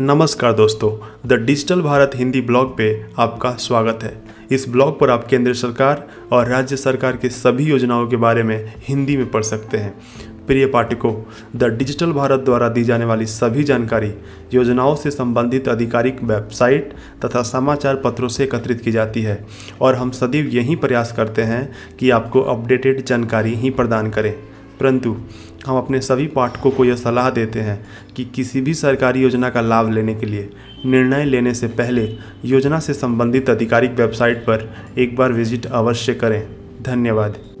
नमस्कार दोस्तों, the digital Bharat Hindi blog पे आपका स्वागत है। इस ब्लॉग पर आप केंद्र सरकार और राज्य सरकार की सभी योजनाओं के बारे में हिंदी में पढ़ सकते हैं। प्रिय पाठकों, द डिजिटल भारत द्वारा दी जाने वाली सभी जानकारी योजनाओं से संबंधित आधिकारिक वेबसाइट तथा समाचार पत्रों से एकत्रित की जाती है और हम सदैव यही प्रयास करते हैं कि आपको अपडेटेड जानकारी ही प्रदान करें। परंतु हम अपने सभी पाठकों को यह सलाह देते हैं कि किसी भी सरकारी योजना का लाभ लेने के लिए निर्णय लेने से पहले योजना से संबंधित आधिकारिक वेबसाइट पर एक बार विज़िट अवश्य करें। धन्यवाद।